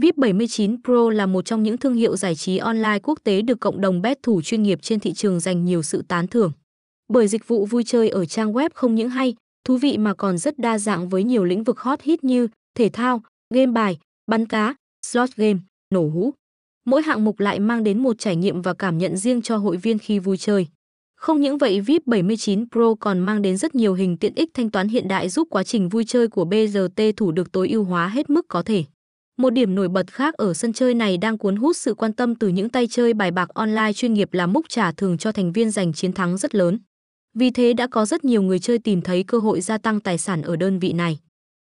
VIP 79 Pro là một trong những thương hiệu giải trí online quốc tế được cộng đồng bet thủ chuyên nghiệp trên thị trường dành nhiều sự tán thưởng. Bởi dịch vụ vui chơi ở trang web không những hay, thú vị mà còn rất đa dạng với nhiều lĩnh vực hot hit như thể thao, game bài, bắn cá, slot game, nổ hũ. Mỗi hạng mục lại mang đến một trải nghiệm và cảm nhận riêng cho hội viên khi vui chơi. Không những vậy, VIP 79 Pro còn mang đến rất nhiều hình tiện ích thanh toán hiện đại giúp quá trình vui chơi của BRT thủ được tối ưu hóa hết mức có thể. Một điểm nổi bật khác ở sân chơi này đang cuốn hút sự quan tâm từ những tay chơi bài bạc online chuyên nghiệp là múc trả thường cho thành viên giành chiến thắng rất lớn. Vì thế đã có rất nhiều người chơi tìm thấy cơ hội gia tăng tài sản ở đơn vị này.